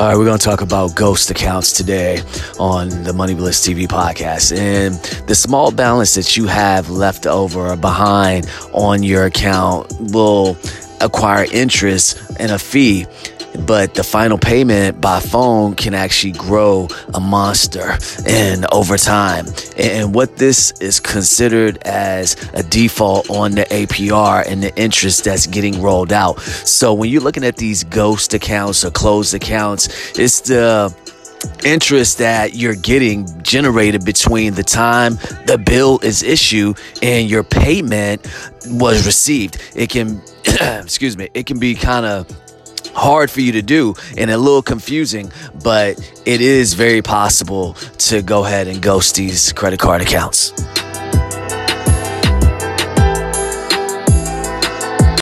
All right, we're going to talk about ghost accounts today on the Money Bliss TV podcast. And the small balance that you have left over or behind on your account will acquire interest and a fee but the final payment by phone can actually grow a monster and over time. And what this is considered as a default on the APR and the interest that's getting rolled out. So when you're looking at these ghost accounts or closed accounts, it's the interest that you're getting generated between the time the bill is issued and your payment was received. It can, excuse me, it can be kind of hard for you to do and a little confusing, but it is very possible to go ahead and ghost these credit card accounts.